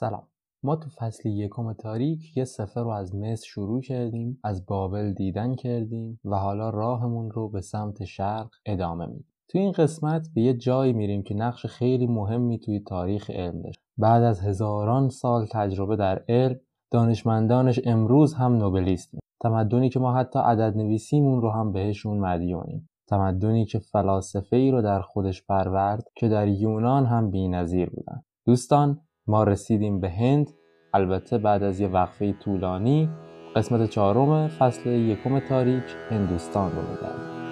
سلام. ما تو فصل یکم تاریک یه سفر رو از مصر شروع کردیم از بابل دیدن کردیم و حالا راهمون رو به سمت شرق ادامه میدیم. تو این قسمت به یه جایی میریم که نقش خیلی مهمی توی تاریخ علم داشت. بعد از هزاران سال تجربه در علم دانشمندانش امروز هم نوبلیستیم. تمدنی که ما حتی عدد نویسیمون رو هم بهشون مدیونیم. تمدنی که فلاسفه ای رو در خودش پرورد که در یونان هم بینظیر بودن. دوستان ما رسیدیم به هند. البته بعد از یه وقفه طولانی قسمت چهارم فصل یکم تاریک هندوستان رو میگردیم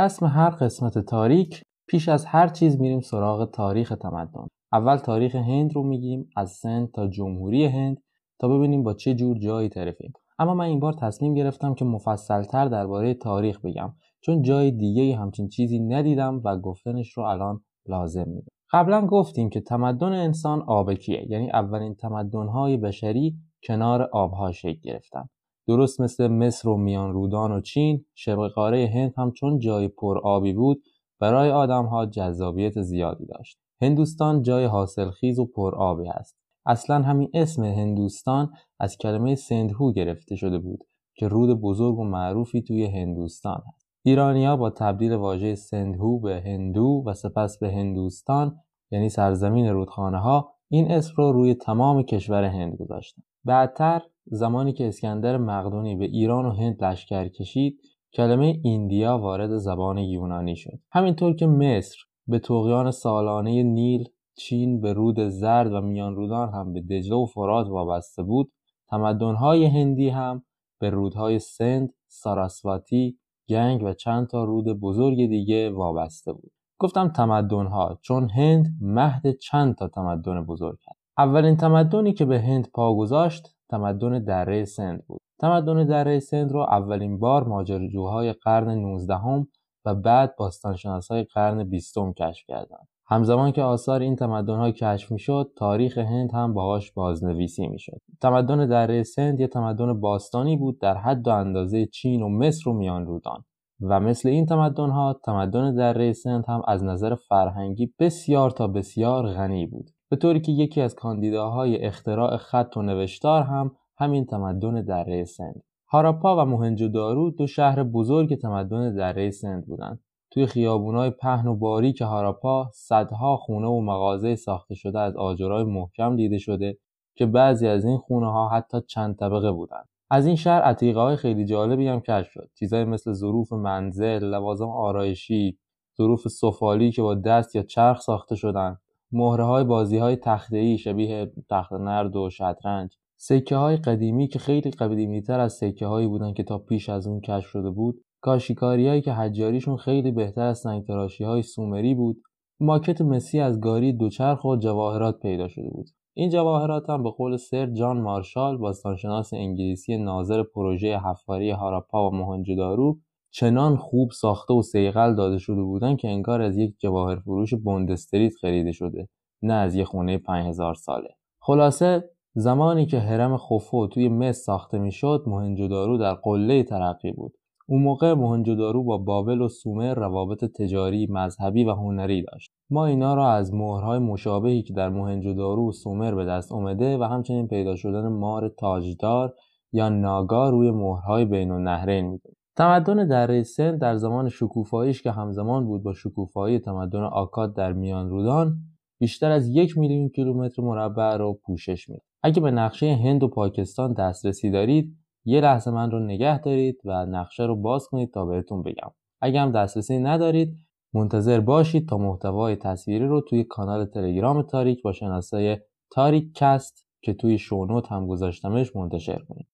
رسم هر قسمت تاریک پیش از هر چیز میریم سراغ تاریخ تمدن. اول تاریخ هند رو میگیم از سند تا جمهوری هند تا ببینیم با چه جور جایی طرفیم اما من این بار تصمیم گرفتم که مفصلتر درباره تاریخ بگم چون جای دیگه همچین چیزی ندیدم و گفتنش رو الان لازم میدم قبلا گفتیم که تمدن انسان آبکیه یعنی اولین تمدن‌های بشری کنار آبها شکل گرفتن. درست مثل مصر و میان رودان و چین شبه قاره هند هم چون جای پر آبی بود برای آدمها جذابیت زیادی داشت. هندوستان جای حاصلخیز و پر آبی است. اصلا همین اسم هندوستان از کلمه سندهو گرفته شده بود که رود بزرگ و معروفی توی هندوستان هست ایرانیا با تبدیل واژه سندهو به هندو و سپس به هندوستان یعنی سرزمین رودخانه ها این اسم رو روی تمام کشور هند گذاشتن. بعدتر زمانی که اسکندر مقدونی به ایران و هند لشکر کشید کلمه ایندیا وارد زبان یونانی شد. همینطور که مصر به توقیان سالانه نیل چین به رود زرد و میان رودان هم به دجله و فرات وابسته بود تمدنهای هندی هم به رودهای سند، ساراسواتی، گنگ و چند تا رود بزرگ دیگه وابسته بود. گفتم تمدنها چون هند مهد چند تا تمدن بزرگ هست اولین تمدنی که به هند پا گذاشت تمدن دره سند بود. تمدن دره سند رو اولین بار ماجراجوهای قرن 19 هم و بعد باستانشناسای قرن 20 کشف کردند. همزمان که آثار این تمدن‌ها کشف می‌شد تاریخ هند هم باهاش بازنویسی می‌شد. تمدن دره سند یه تمدن باستانی بود در حد و اندازه چین و مصر و میان رودان. و مثل این تمدن‌ها تمدن دره سند هم از نظر فرهنگی بسیار تا بسیار غنی بود. به طوری که یکی از کاندیداهای اختراع خط و نوشتار هم همین تمدن دره سند. هاراپا و موهنجودارو دو شهر بزرگ تمدن دره سند بودند. توی خیابونای پهن و باریک هاراپا صدها خونه و مغازه ساخته شده از آجرای محکم دیده شده که بعضی از این خونه ها حتی چند طبقه بودند. از این شهر عتیقه های خیلی جالبی هم کشف شد. چیزایی مثل ظروف منزل لوازم آرایشی ظروف سفالی که با دست یا چرخ ساخته شدن مهره های بازی های تخته ای شبیه تخت نرد و شطرنج. سکه های قدیمی که خیلی قدیمی تر از سکه هایی بودن که تا پیش از اون کشف شده بود کاشیکاری هایی که حجاریشون خیلی بهتر از سنگتراشی های سومری بود ماکت مسی از گاری دوچرخ و جواهرات پیدا شده بود. این جواهرات هم به قول سر جان مارشال باستانشناس انگلیسی ناظر پروژه حفاری هاراپا و موهنجودارو چنان خوب ساخته و سیقل داده شده بودن که انگار از یک جواهر فروش بوندستریت خریده شده نه از یک خونه 5000 ساله خلاصه زمانی که حرم خوفو توی مصر ساخته می‌شد موهنجودارو در قله ترقی بود اون موقع موهنجودارو با بابل و سومر روابط تجاری، مذهبی و هنری داشت. ما اینا را از مهرهای مشابهی که در موهنجودارو و سومر به دست اومده و همچنین پیدا شدن مار تاجدار یا ناگا روی مهرهای بین النهرین می‌دونیم. تمدن دره سند در زمان شکوفاییش که همزمان بود با شکوفایی تمدن آکاد در میان رودان بیشتر از یک میلیون کیلومتر مربع را پوشش میده. اگه به نقشه هند و پاکستان دسترسی دارید یه لحظه من رو نگه دارید و نقشه رو باز کنید تا بهتون بگم اگه هم دسترسی ندارید منتظر باشید تا محتوای تصویری رو توی کانال تلگرام تاریک با شناسه تاریک کست که توی شونوت هم گذاشتمش منتشر کنید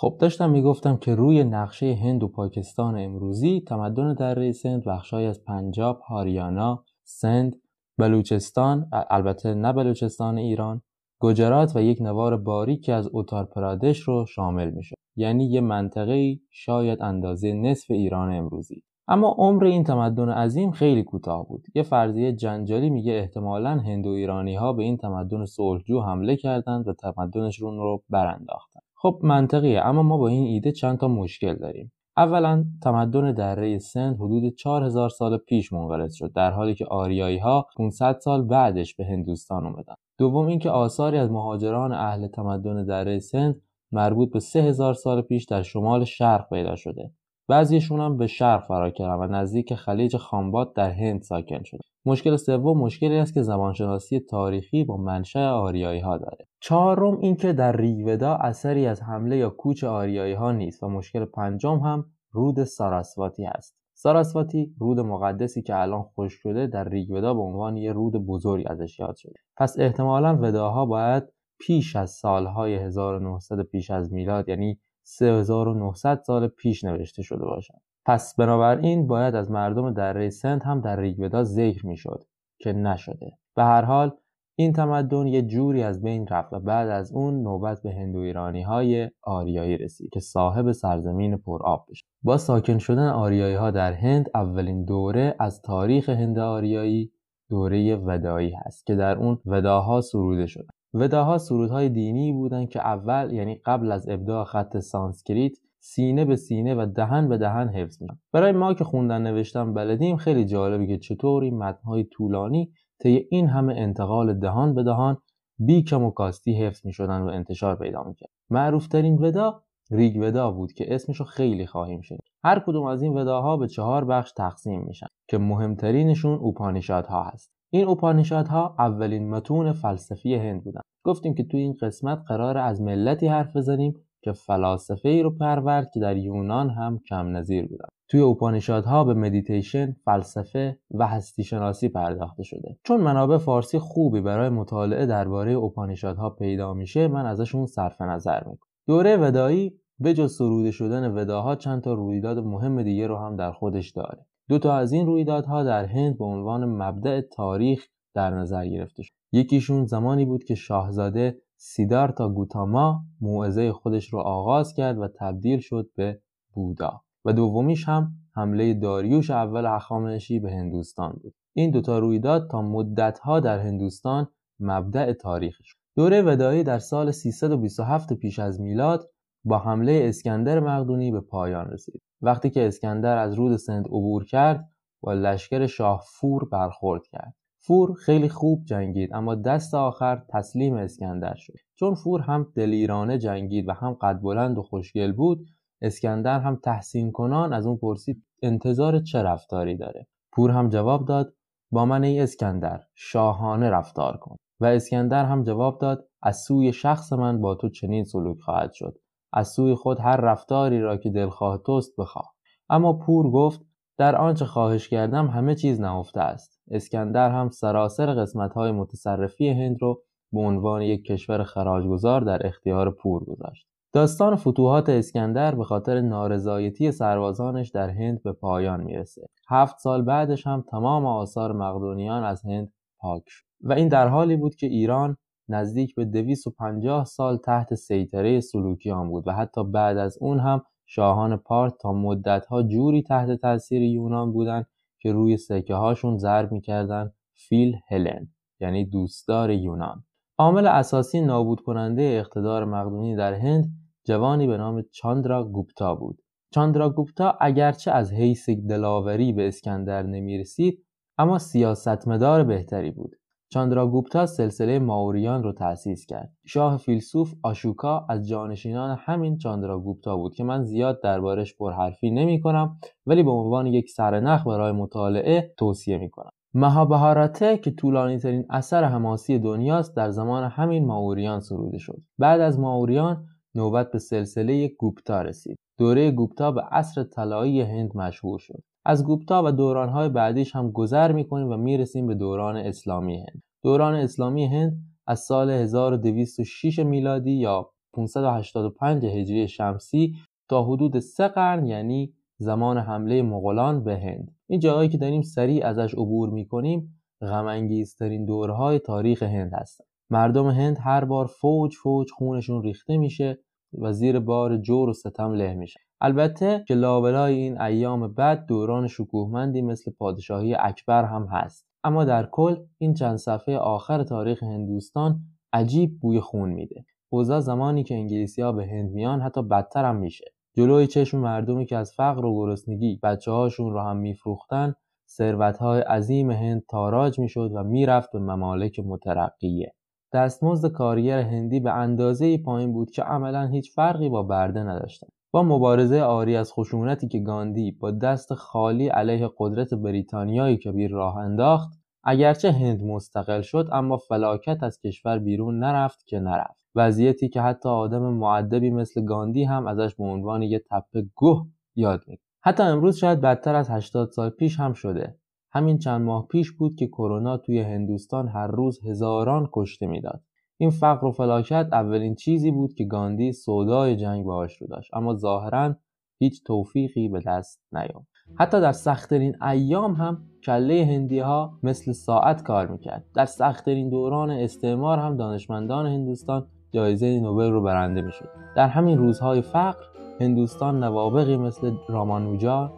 خب داشتم می‌گفتم که روی نقشه هند و پاکستان امروزی تمدن دره سند بخشهایی از پنجاب، هاریانا، سند، بلوچستان البته نه بلوچستان ایران گجرات و یک نوار باریکی از اوتار پرادش رو شامل میشه یعنی یه منطقه شاید اندازه نصف ایران امروزی. اما عمر این تمدن عظیم خیلی کوتاه بود. یه فرضیه جنجالی میگه احتمالا هندو ایرانی ها به این تمدن صلحجو حمله کردند و تمدنشون رو برانداختن خب منطقیه اما ما با این ایده چند تا مشکل داریم. اولا تمدن دره سند حدود 4000 سال پیش منقرض شد در حالی که آریایی ها 500 سال بعدش به هندوستان اومدن. دوم اینکه آثاری از مهاجران اهل تمدن دره سند مربوط به 3000 سال پیش در شمال شرق پیدا شده. بعضیشون هم به شرق فرار کردن و نزدیک خلیج خانباد در هند ساکن شده. مشکل سوم مشکلی است که زبانشناسی تاریخی با منشأ آریایی ها داره. چهارم اینکه در ریگودا اثری از حمله یا کوچ آریایی ها نیست و مشکل پنجم هم رود ساراسواتی است. ساراسواتی رود مقدسی که الان خوش شده در ریگودا به عنوان یه رود بزرگ ازش یاد شده. پس احتمالا وداها باید پیش از سالهای 1900 پیش از میلاد یعنی 3900 سال پیش نوشته شده باشند. پس بنابراین باید از مردم دره سند هم در ریگودا ذکر می‌شد که نشده. به هر حال این تمدن یه جوری از بین رفت و بعد از اون نوبت به هندو ایرانی های آریایی رسید که صاحب سرزمین پرآب بشه. با ساکن شدن آریایی ها در هند اولین دوره از تاریخ هند آریایی دوره ودایی هست که در اون وداها سروده شدن. وداها سرودهای دینی بودند که اول یعنی قبل از ابداع خط سانسکریت سینه به سینه و دهن به دهن حفظ میشن برای ما که خوندن نوشتن بلدیم خیلی جالبه که چطور این متنهای طولانی طی این همه انتقال دهان به دهان بی کم و کاستی حفظ می شدن و انتشار پیدا می‌کرد. معروفترین ودا ریگ ودا بود که اسمشو خیلی خواهیم شد هر کدوم از این وداها به چهار بخش تقسیم میشن که مهمترینشون اوپانیشادها هست. این اوپانیشادها اولین متون فلسفی هند بودن. گفتیم که توی این قسمت قراره از ملتی حرف بزنیم که فلاسفه ای رو پرورد که در یونان هم کم نظیر بودن توی اوپانیشادها به مدیتیشن، فلسفه و هستی شناسی پرداخته شده. چون منابع فارسی خوبی برای مطالعه درباره اوپانیشادها پیدا میشه، من ازشون صرف نظر می‌کنم. دوره ودایی به جز سروده شدن وداها چند تا رویداد مهم دیگه رو هم در خودش داره. دو تا از این رویدادها در هند به عنوان مبدأ تاریخ در نظر گرفته شد. یکیشون زمانی بود که شاهزاده سیدارتا گوتاما موعظه خودش رو آغاز کرد و تبدیل شد به بودا. و دومیش هم حمله داریوش اول هخامنشی به هندوستان بود. این دوتا رویداد تا مدتها در هندوستان مبدع تاریخش دوره ودایی در سال 327 پیش از میلاد با حمله اسکندر مقدونی به پایان رسید. وقتی که اسکندر از رود سند عبور کرد با لشکر شاه فور برخورد کرد. فور خیلی خوب جنگید اما دست آخر تسلیم اسکندر شد. چون فور هم دلیرانه جنگید و هم قد بلند و خوشگل بود اسکندر هم تحسین کنان از اون پرسید انتظار چه رفتاری داره؟ پور هم جواب داد با من ای اسکندر شاهانه رفتار کن. و اسکندر هم جواب داد از سوی شخص من با تو چنین سلوک خواهد شد. از سوی خود هر رفتاری را که دلخواه توست بخواه. اما پور گفت در آنچه خواهش کردم همه چیز نهفته است. اسکندر هم سراسر قسمت های متصرفی هند رو به عنوان یک کشور خراجگذار در اختیار پور گذاشت داستان فتوحات اسکندر به خاطر نارضایتی سربازانش در هند به پایان می‌رسه. هفت سال بعدش هم تمام آثار مقدونیان از هند پاک شد و این در حالی بود که ایران نزدیک به 250 سال تحت سیطره سلوکیان بود و حتی بعد از اون هم شاهان پارت تا مدتها جوری تحت تاثیر یونان بودند که روی سکه هاشون ضرب می‌کردن فیل هلن یعنی دوستدار یونان عامل اساسی نابود کننده اقتدار مقدونی در هند جوانی به نام چاندرا گوپتا بود. چاندرا گوپتا اگرچه از حیث دلاوری به اسکندر نمی‌رسید اما سیاستمدار بهتری بود. چاندرا گوپتا سلسله ماوریان رو تأسیس کرد. شاه فیلسوف آشوکا از جانشینان همین چاندرا گوپتا بود که من زیاد دربارش پرحرفی نمی کنم ولی به عنوان یک سرنخ برای مطالعه توصیه می کنم. مهابهاراته که طولانی ترین اثر حماسی دنیاست در زمان همین ماوریان سروده شد. بعد از ماوریان نوبت به سلسله گوپتا رسید. دوره گوپتا به عصر طلایی هند مشهور شد. از گوپتا و دورانهای بعدیش هم گذر می‌کنیم و می‌رسیم به دوران اسلامی هند. دوران اسلامی هند از سال 1206 میلادی یا 585 هجری شمسی تا حدود سه قرن یعنی زمان حمله مغولان به هند. این جاهایی که داریم سریع ازش عبور می‌کنیم غمانگیزترین دورهای تاریخ هند هستن. مردم هند هر بار فوج فوج خونشون ریخته میشه و زیر بار جور و ستم له میشه. البته که لابلای این ایام بعد دوران شکوهمندی مثل پادشاهی اکبر هم هست. اما در کل این چند صفحه آخر تاریخ هندوستان عجیب بوی خون میده. اوضاع زمانی که انگلیسی ها به هند میان حتی بدتر هم میشه. جلوی چشم مردمی که از فقر و گرسنگی بچه هاشون رو هم میفروختن ثروت های عظیم هند تاراج می‌شد و می‌رفت به ممالک مترقیه. دستمزد کارگر هندی به اندازه پایین بود که عملا هیچ فرقی با برده نداشتن. با مبارزه آری از خشونتی که گاندی با دست خالی علیه قدرت بریتانیایی کبیر راه انداخت اگرچه هند مستقل شد اما فلاکت از کشور بیرون نرفت که نرفت. وضعیتی که حتی آدم معدبی مثل گاندی هم ازش به عنوان یه تپه گوه یاد می حتی امروز شاید بدتر از 80 سال پیش هم شده. همین چند ماه پیش بود که کرونا توی هندوستان هر روز هزاران کشته می‌داد. این فقر و فلاکت اولین چیزی بود که گاندی سودای جنگ باهاش رو داشت. اما ظاهرا هیچ توفیقی به دست نیام حتی در سختترین ایام هم کله هندی ها مثل ساعت کار می‌کرد. در سختترین دوران استعمار هم دانشمندان هندوستان جایزه نوبل رو برنده می‌شد. در همین روزهای فقر هندوستان نوابقی مثل رامانوجا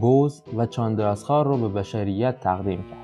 بوز و چاندراسخار رو به بشریت تقدیم کرد.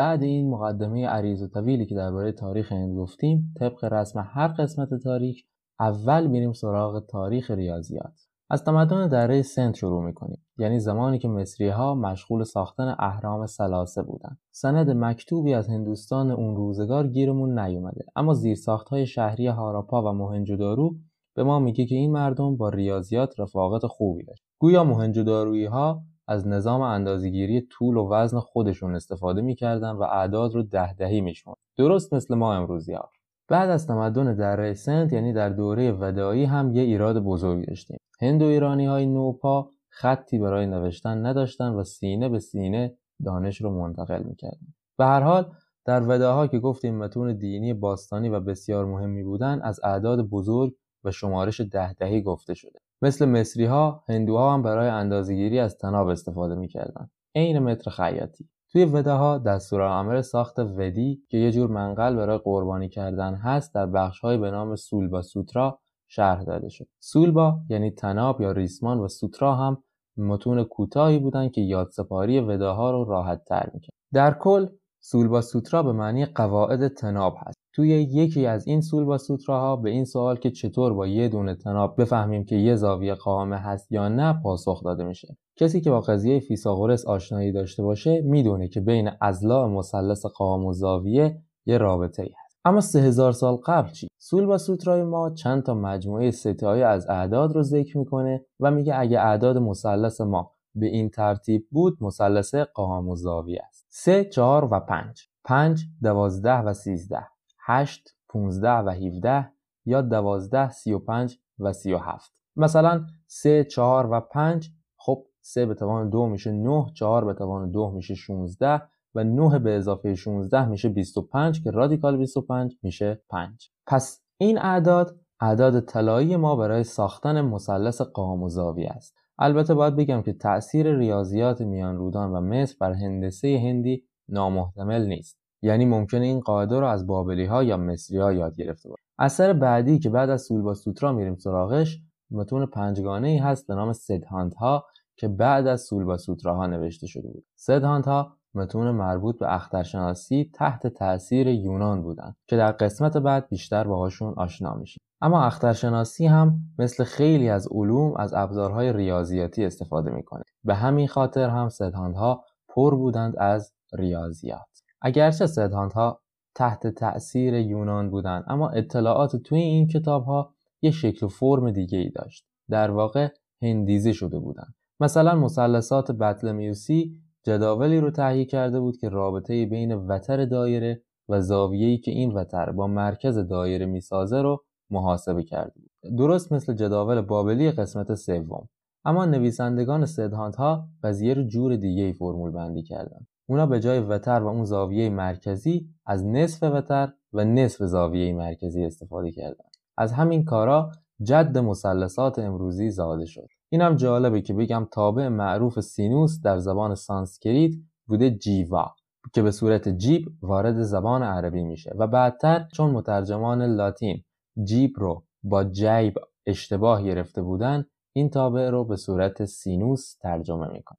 بعد این مقدمه عریض و طویلی که درباره تاریخ هند گفتیم طبق رسم هر قسمت تاریخ اول میریم سراغ تاریخ ریاضیات. از تمدن دره سنت شروع می‌کنیم. یعنی زمانی که مصری ها مشغول ساختن اهرام سلاسه بودند سند مکتوبی از هندوستان اون روزگار گیرمون نیومده. اما زیرساخت های شهری هاراپا و موهنجودارو به ما میگه که این مردم با ریاضیات رفاقت خوبی داشت. گویا موهنجودارویی ها از نظام اندازهگیری طول و وزن خودشون استفاده می‌کردن و اعداد رو ده دهی میشون درست مثل ما امروزی ها. بعد از تمدن دره سنت یعنی در دوره ودایی هم یه ایراد بزرگ داشتیم. هند و ایرانی های نوپا خطی برای نوشتن نداشتن و سینه به سینه دانش رو منتقل می‌کردن. به هر حال در وداها که گفتیم متون دینی باستانی و بسیار مهمی بودن از اعداد بزرگ و شمارش ده دهی گفته شده. مثل مصری ها هندوها هم برای اندازهگیری از تناب استفاده می‌کردن. عین متر خیاطی. توی وداها دستورالعمل ساخت ودی که یه جور منقل برای قربانی کردن هست در بخشهایی به نام سولبا سوترا شرح داده شد. سولبا یعنی تناب یا ریسمان و سوترا هم متون کوتاهی بودن که یادسپاری وداها رو راحت تر می‌کرد. در کل سولبا سوترا به معنی قواعد تناب هست. توی یکی از این سولبا سوتراها به این سوال که چطور با یه دونه تناب بفهمیم که یه زاویه قائمه هست یا نه پاسخ داده میشه. کسی که با قضیه فیثاغورس آشنایی داشته باشه می‌دونه که بین اضلاع مثلث قائم و زاویه یه رابطه ای هست. اما سه هزار سال قبل چی؟ سولبا سوترای ما چند تا مجموعه ستایی از اعداد رو ذکر می‌کنه و میگه اگه اعداد مثلث ما به این ترتیب بود مثلث قائم و زاویه است. 3 4 و 5 5 12 و 13 8 15 و 17 یا 12 35 و 37 مثلا 3 4 و 5 خب 3 به توان 2 میشه 9 4 به توان 2 میشه 16 و 9 به اضافه 16 میشه 25 که رادیکال 25 میشه 5 پس این اعداد اعداد طلایی ما برای ساختن مثلث قائم و زاویه است. البته باید بگم که تأثیر ریاضیات میان رودان و مصر بر هندسه هندی نامحتمل نیست. یعنی ممکنه این قاعده رو از بابلی ها یا مصری ها یاد گرفته باشه. اثر بعدی که بعد از سولبا سوترا میریم سراغش متون پنجگانه ای هست به نام سدهانت ها که بعد از سولبا سوترا ها نوشته شده بود. سدهانت ها متون مربوط به اخترشناسی تحت تاثیر یونان بودند که در قسمت بعد بیشتر باهاشون آشنا میشیم. اما اخترشناسی هم مثل خیلی از علوم از ابزارهای ریاضیاتی استفاده می‌کنه. به همین خاطر هم سدهاندها پر بودند از ریاضیات. اگرچه سدهاندها تحت تأثیر یونان بودند اما اطلاعات توی این کتاب ها یه شکل و فرم دیگه ای داشت. در واقع هندیزی شده بودند. مثلا مثلثات بطلمیوسی جداولی رو تهیه کرده بود که رابطه بین وتر دایره و زاویه‌ای که این وتر با مرکز دایره می‌سازه رو محاسبه کرده بود. درست مثل جداول بابلی قسمت سوم. اما نویسندگان سدهانت ها قضیه رو جور دیگه ای فرمول بندی کردن اونا به جای وتر و اون زاویه مرکزی از نصف وتر و نصف زاویه مرکزی استفاده کردن. از همین کارا جد مثلثات امروزی زاده شد. اینم جالبه که بگم تابع معروف سینوس در زبان سانسکریت بوده جیوا که به صورت جیب وارد زبان عربی میشه و بعدتر چون مترجمان لاتین جیب رو با جیب اشتباه گرفته بودن این تابع رو به صورت سینوس ترجمه می‌کنه.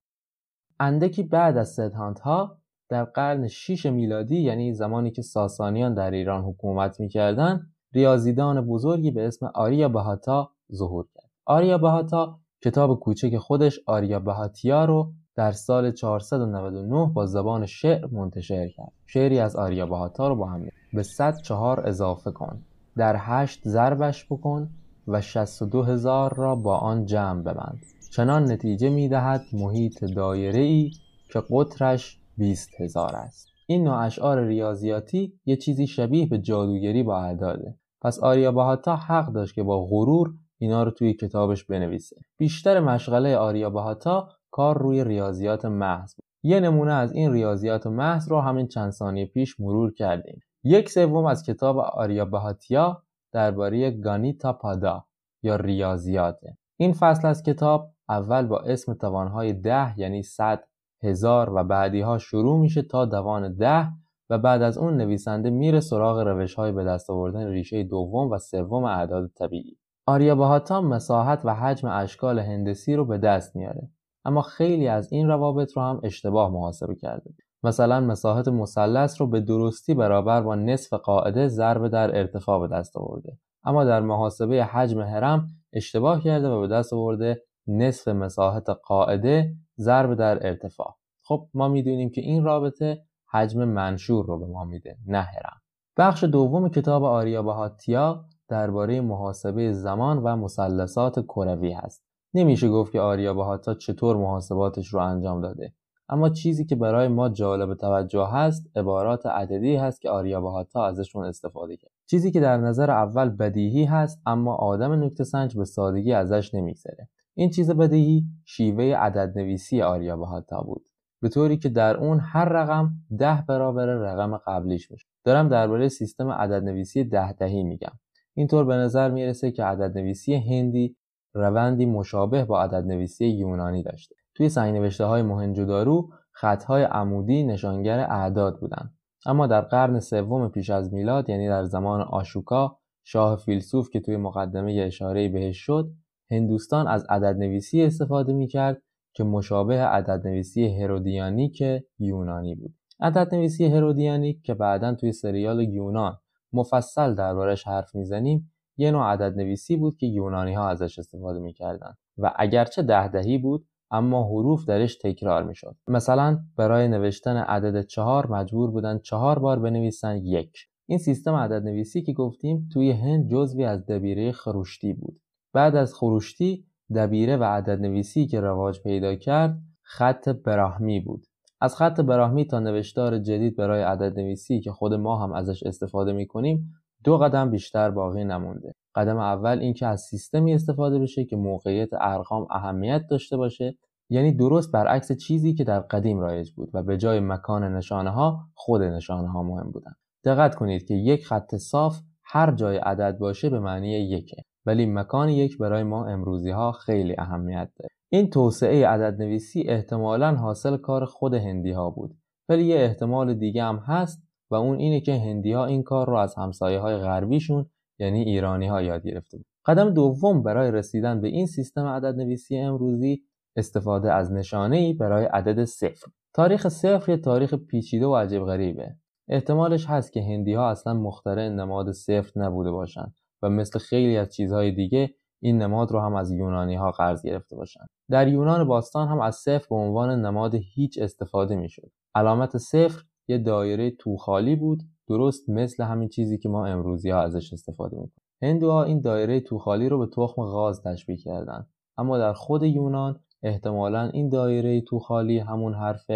اندکی بعد از سیدهانتا ها در قرن 6 میلادی یعنی زمانی که ساسانیان در ایران حکومت می‌کردن ریاضیدان بزرگی به اسم آریا بهاتا ظهور کرد. آریا بهاتا کتاب کوچک خودش آریا بهاتیا رو در سال 499 با زبان شعر منتشر کرد. شعری از آریا بهاتا رو با هم به 104 اضافه کن. در هشت ضربش بکن و 62 هزار را با آن جمع ببند. چنان نتیجه می دهد محیط دایره ای که قطرش 20 هزار است. این نوع اشعار ریاضیاتی یه چیزی شبیه به جادوگری با اعداده. پس آریا بهاتا حق داشت که با غرور اینا رو توی کتابش بنویسه. بیشتر مشغله آریا بهاتا کار روی ریاضیات محض بود. یه نمونه از این ریاضیات محض رو همین چند ثانیه پیش مرور کردیم. یک سوم از کتاب آریا بهاتیا درباره گانیتا پادا یا ریاضیاته. این فصل از کتاب اول با اسم توانهای ده یعنی صد هزار و بعدی ها شروع میشه تا دوان ده و بعد از اون نویسنده میره سراغ روش های به دست آوردن ریشه دوم و سوم اعداد طبیعی. آریا بهاتا مساحت و حجم اشکال هندسی رو به دست میاره اما خیلی از این روابط رو هم اشتباه محاسبه کرده. مثلا مساحت مثلث رو به درستی برابر با نصف قاعده ضرب در ارتفاع به دست آورده اما در محاسبه حجم هرم اشتباه کرده و به دست آورده نصف مساحت قاعده ضرب در ارتفاع. خب ما می‌دونیم که این رابطه حجم منشور رو به ما میده نه هرم. بخش دوم کتاب آریا بهاتیا درباره محاسبه زمان و مثلثات کروی هست. نمیشه گفت که آریا بهاتا چطور محاسباتش رو انجام داده. اما چیزی که برای ما جالب توجه هست عبارات عددی هست که آریا بهاتا ازشون استفاده کرد. چیزی که در نظر اول بدیهی هست اما آدم نکته سنج به سادگی ازش نمیگذره. این چیز بدیهی شیوه عدد نویسی آریا بهاتا بود. به طوری که در اون هر رقم ده برابر رقم قبلیش میشه دارم درباره سیستم عدد نویسی ده دهی میگم. اینطور به نظر می‌رسه که عدد نویسی هندی روندی مشابه با عدد نویسی یونانی داشته. توی سنگ نوشته های مهنجودارو خطهای عمودی نشانگر اعداد بودند اما در قرن سوم پیش از میلاد یعنی در زمان آشوکا شاه فیلسوف که توی مقدمه اشاره بهش شد هندوستان از عدد نویسی استفاده می‌کرد که مشابه عدد نویسی هرودیانیک یونانی بود. عدد نویسی هرودیانیک که بعدا توی سریال یونان مفصل دربارش حرف می‌زنیم یه نوع عدد نویسی بود که یونانی ها ازش استفاده می‌کردند و اگرچه ده دهی بود اما حروف درش تکرار می‌شد. مثلا برای نوشتن عدد چهار مجبور بودن چهار بار بنویسن یک. این سیستم عدد نویسی که گفتیم توی هند جزوی از دبیره خروشتی بود. بعد از خروشتی دبیره و عدد نویسی که رواج پیدا کرد خط براهمی بود. از خط براهمی تا نوشتار جدید برای عدد نویسی که خود ما هم ازش استفاده می کنیم دو قدم بیشتر باقی نمونده. قدم اول اینکه از سیستمی استفاده بشه که موقعیت ارقام اهمیت داشته باشه یعنی درست برعکس چیزی که در قدیم رایج بود و به جای مکان نشانه ها خود نشانه ها مهم بودن. دقت کنید که یک خط صاف هر جای عدد باشه به معنی یکه. ولی مکان یک برای ما امروزی ها خیلی اهمیت داره. این توسعه عدد نویسی احتمالا حاصل کار خود هندی ها بود ولی یه احتمال دیگه هم هست و اون اینه که هندی ها این کار رو از همسایه های غربیشون یعنی ایرانی ها یاد گرفته بود قدم دوم برای رسیدن به این سیستم عدد نویسی امروزی استفاده از نشانه ای برای عدد صفر. تاریخ صفر یه تاریخ پیچیده و عجیب غریبه. احتمالش هست که هندی ها اصلا مخترع نماد صفر نبوده باشن. و مثل خیلی از چیزهای دیگه این نماد رو هم از یونانی ها قرض گرفته باشن. در یونان باستان هم از صفر به عنوان نماد هیچ استفاده می‌شد. علامت صفر یه دایره توخالی بود درست مثل همین چیزی که ما امروزی ها ازش استفاده می‌کنیم. هندوها این دایره توخالی رو به تخم غاز تشبیه کردن. اما در خود یونان احتمالا این دایره توخالی همون حرف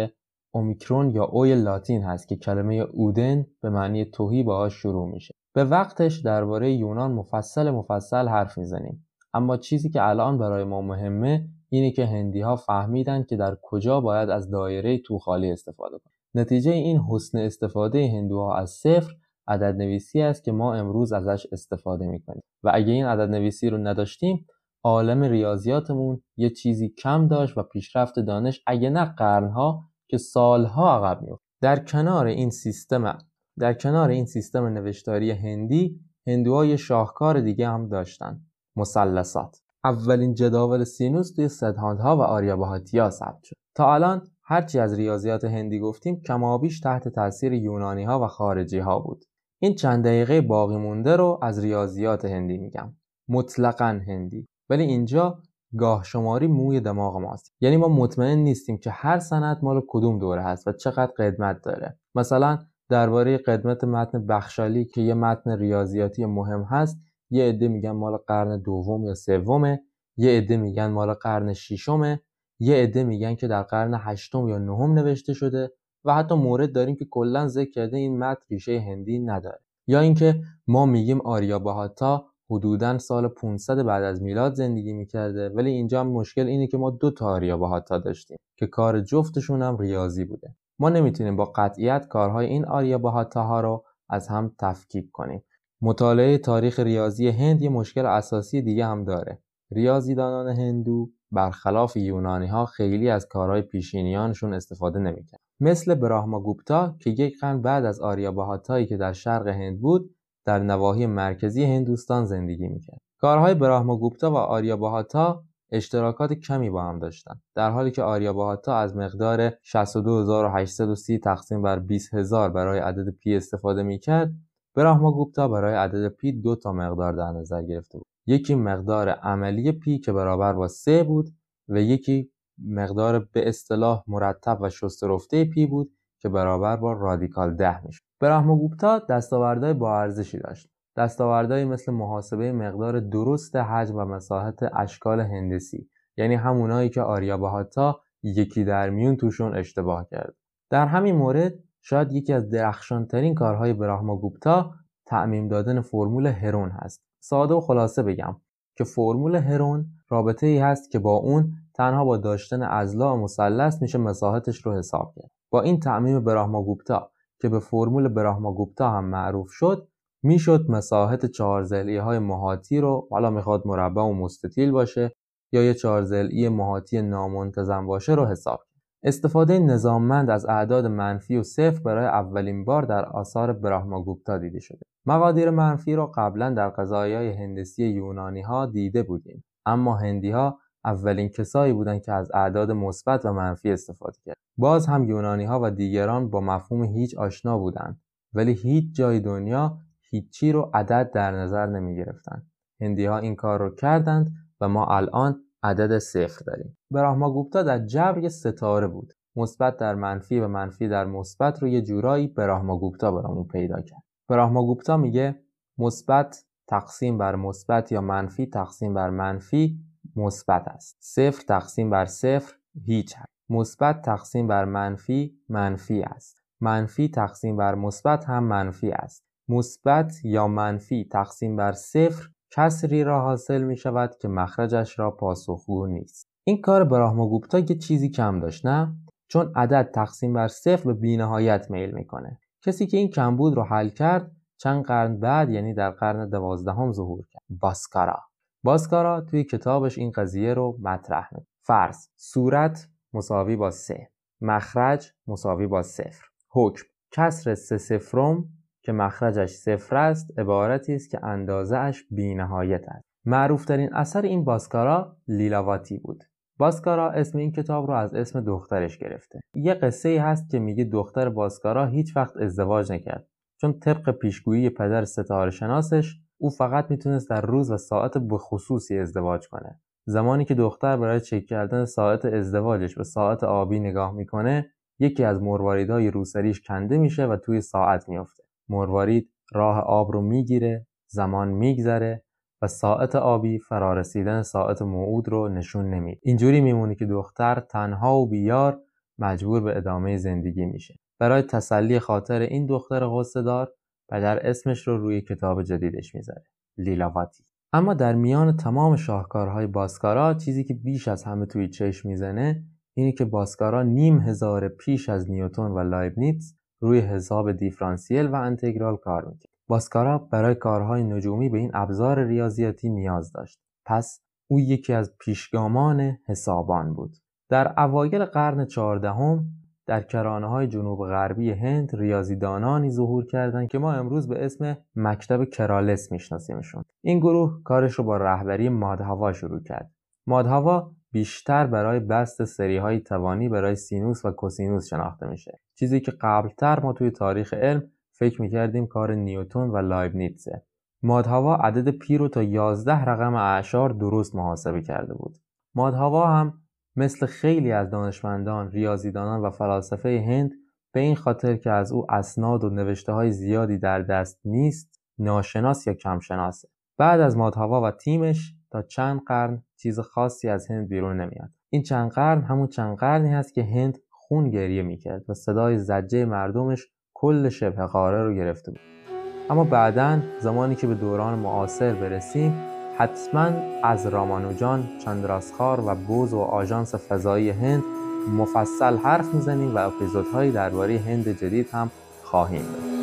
اومیکرون یا اوی لاتین هست که کلمه اودن به معنی توهی باهاش شروع میشه. به وقتش درباره یونان مفصل مفصل حرف می‌زنیم. اما چیزی که الان برای ما مهمه اینه که هندی ها فهمیدن که در کجا باید از دایره توخالی استفاده کنند نتیجه این حسن استفاده هندوها از صفر عدد نویسی است که ما امروز ازش استفاده می‌کنیم. و اگه این عدد نویسی رو نداشتیم عالم ریاضیاتمون یه چیزی کم داشت و پیشرفت دانش اگه نه قرنها که سالها عقب میفت در کنار این سیستم در کنار این سیستم نوشتاری هندی هندوها یه شاهکار دیگه هم داشتن. مثلثات. اولین جداول سینوس توی سدهاندها و آریابهاتیا ثبت شد. تا الان هرچی از ریاضیات هندی گفتیم کمابیش تحت تاثیر یونانی ها و خارجی ها بود. این چند دقیقه باقی مونده رو از ریاضیات هندی میگم. مطلقا هندی. ولی اینجا گاه شماری موی دماغ ماست. یعنی ما مطمئن نیستیم که هر سند مال کدوم دوره هست و چقدر قدمت داره. مثلا درباره قدمت متن بخشالی که یه متن ریاضیاتی مهم هست یه عده میگن مال قرن دوم یا سومه یه عده میگن مال قرن ششمه یه عده میگن که در قرن هشتم یا نهم نوشته شده و حتی مورد داریم که کلا ذکر کرده این متن ریشه هندی نداره. یا اینکه ما میگیم آریا باهاتا حدودا سال 500 بعد از میلاد زندگی می‌کرده ولی اینجا هم مشکل اینه که ما دو تا آریا باهاتا داشتیم که کار جفتشون هم ریاضی بوده. ما نمی‌تونیم با قطعیت کارهای این آریا باهاتا رو از هم تفکیک کنیم. مطالعه تاریخ ریاضی هند یه مشکل اساسی دیگه هم داره. ریاضیدانان هندو برخلاف یونانی ها خیلی از کارهای پیشینیانشون استفاده نمی‌کرد مثل براهماگوپتا که یک قرن بعد از آریابهاتایی که در شرق هند بود در نواحی مرکزی هندوستان زندگی می‌کرد. کارهای براهماگوپتا و آریابهاتا اشتراکات کمی با هم داشتند در حالی که آریابهاتا از مقدار 62830 تقسیم بر 20000 برای عدد پی استفاده می‌کرد براهماگوپتا برای عدد پی دو تا مقدار در نظر گرفته بود. یکی مقدار عملی پی که برابر با 3 بود و یکی مقدار به اصطلاح مرتب و شسته رفته پی بود که برابر با رادیکال 10 میشه براهماگوپتا دستاوردهای با ارزشی داشت. دستاوردهایی مثل محاسبه مقدار درست حجم و مساحت اشکال هندسی یعنی همونایی که آریابهاتا یکی در میون توشون اشتباه کرد. در همین مورد شاید یکی از درخشانترین کارهای براهماگوپتا تعمیم دادن فرمول هرون هست. ساده و خلاصه بگم که فرمول هرون رابطه ای هست که با اون تنها با داشتن ازلا و مثلث میشه مساحتش رو حساب کرد. با این تعمیم براهماگوپتا که به فرمول براهماگوپتا هم معروف شد می‌شد مساحت چهار های محاطی رو حالا می‌خواد مربع و مستطیل باشه یا یه چهار ضلعی محاطی نامنتظم باشه رو حساب استفاده نظاممند از اعداد منفی و صفر برای اولین بار در آثار براهماگوپتا دیده شده. مقادیر منفی را قبلا در قضایای هندسی یونانی ها دیده بودیم اما هندی ها اولین کسایی بودند که از اعداد مثبت و منفی استفاده کرد باز هم یونانی ها و دیگران با مفهوم هیچ آشنا بودند ولی هیچ جای دنیا هیچی رو عدد در نظر نمی گرفتن. هندی ها این کار رو کردند و ما الان عدد صفر داریم. براهماگوپتا در جبر یه ستاره بود. مثبت در منفی و منفی در مثبت رو یه جورایی براهماگوپتا برامون پیدا کرد. براهماگوپتا میگه مثبت تقسیم بر مثبت یا منفی تقسیم بر منفی مثبت است. صفر تقسیم بر صفر هیچ است. مثبت تقسیم بر منفی منفی است. منفی تقسیم بر مثبت هم منفی است. مثبت یا منفی تقسیم بر صفر کسری را حاصل می شود که مخرجش را پاسخگو نیست. این کار براهماگوپتا یه چیزی کم داشت نه؟ چون عدد تقسیم بر صفر به بینهایت میل می‌کنه. کسی که این کمبود رو حل کرد چند قرن بعد یعنی در قرن دوازدهم ظهور کرد. باسکارا. باسکارا توی کتابش این قضیه رو مطرح می‌کنه فرض. صورت مساوی با سه. مخرج مساوی با صفر. حکم. کسر سه صفرم که مخرجش صفر است عبارتی است که اندازه اش بینهایت است. معروفترین اثر این باسکارا لیلاواتی بود. باسکارا اسم این کتاب رو از اسم دخترش گرفته. یه قصه ای هست که میگه دختر باسکارا هیچ وقت ازدواج نکرد. چون طبق پیشگویی پدر ستاره شناسش او فقط می‌تونست در روز و ساعت به خصوصی ازدواج کنه. زمانی که دختر برای چک کردن ساعت ازدواجش به ساعت آبی نگاه می‌کنه یکی از مرواریدهای روسریش کنده میشه و توی ساعت میافته. مروارید راه آب رو می‌گیره زمان میگذره و ساعت آبی فرارسیدن ساعت موعود رو نشون نمید اینجوری میمونه که دختر تنها و بیار مجبور به ادامه زندگی میشه. برای تسلی خاطر این دختر غصه دار پدر اسمش رو روی کتاب جدیدش می‌ذاره. لیلاواتی اما در میان تمام شاهکارهای باسکارا چیزی که بیش از همه توی چشم می‌زنه اینی که باسکارا نیم هزار پیش از نیوتون و لایبنیتز روی حساب دیفرانسیل و انتگرال کار می‌کرد. باسکارا برای کارهای نجومی به این ابزار ریاضیاتی نیاز داشت. پس او یکی از پیشگامان حسابان بود. در اوایل قرن چهاردهم در کرانه های جنوب غربی هند ریاضیدانانی ظهور کردند که ما امروز به اسم مکتب کرالس میشناسیمشون. این گروه کارش رو با رهبری مادهاوا شروع کرد. مادهاوا بیشتر برای بست سری های توانی برای سینوس و کوسینوس شناخته میشه. چیزی که قبلتر ما توی تاریخ علم فکر می‌کردیم کار نیوتون و لایبنیتزه. مادهاوا عدد پی رو تا 11 رقم اعشار درست محاسبه کرده بود. مادهاوا هم مثل خیلی از دانشمندان، ریاضیدانان و فلاسفه هند به این خاطر که از او اسناد و نوشته های زیادی در دست نیست ناشناس یا کمشناسه. بعد از مادهاوا و تیمش تا چند قرن چیز خاصی از هند بیرون نمیاد. این چند قرن همون چند قرنی هست که هند خون گریه می‌کرد و صدای زجه مردمش کل شبه قاره رو گرفته بود. اما بعدا زمانی که به دوران معاصر برسیم حتما از رامانوجان، چندراسخار و بوز و آژانس فضایی هند مفصل حرف می‌زنیم و اپیزودهایی درباره هند جدید هم خواهیم داشت.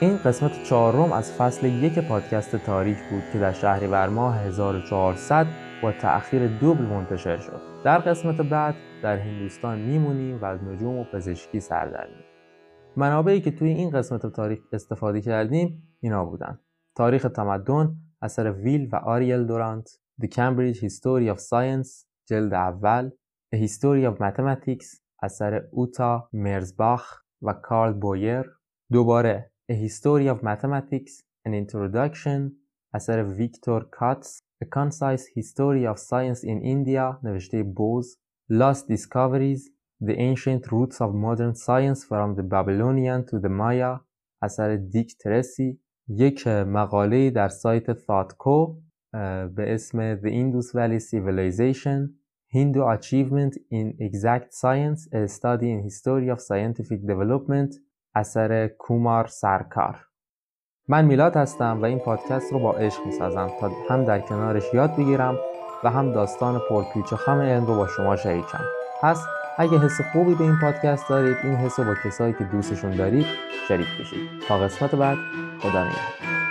این قسمت چهارم از فصل یک پادکست تاریخ بود که در شهریور ماه 1400 با تأخیر دوبل منتشر شد. در قسمت بعد در هندوستان میمونیم و از نجوم و پزشکی سر در منابعی که توی این قسمت تاریخ استفاده کردیم اینا بودن. تاریخ تمدن اثر ویل و آریل دورانت The Cambridge History of Science جلد اول A History of Mathematics اثر اوتا مرزباخ و کارل بویر دوباره A History of Mathematics, An Introduction اثر ویکتور کاتس A Concise History of Science in India نوشته بوز Lost Discoveries The Ancient Roots of Modern Science from the Babylonian to the Maya اثر دیک ترسی یک مقاله در سایت ثاتکو به اسم The Indus Valley Civilization Hindu Achievement in Exact Science A Study in History of Scientific Development اثر کومار سرکار. من میلاد هستم و این پادکست رو با عشق می‌سازم تا هم در کنارش یاد بگیرم و هم داستان پرپیچ و خم علم رو با شما شریکم. پس اگه حس خوبی به این پادکست دارید این حس رو با کسایی که دوستشون دارید شریک بشید. تا قسمت بعد خدا نگهدار.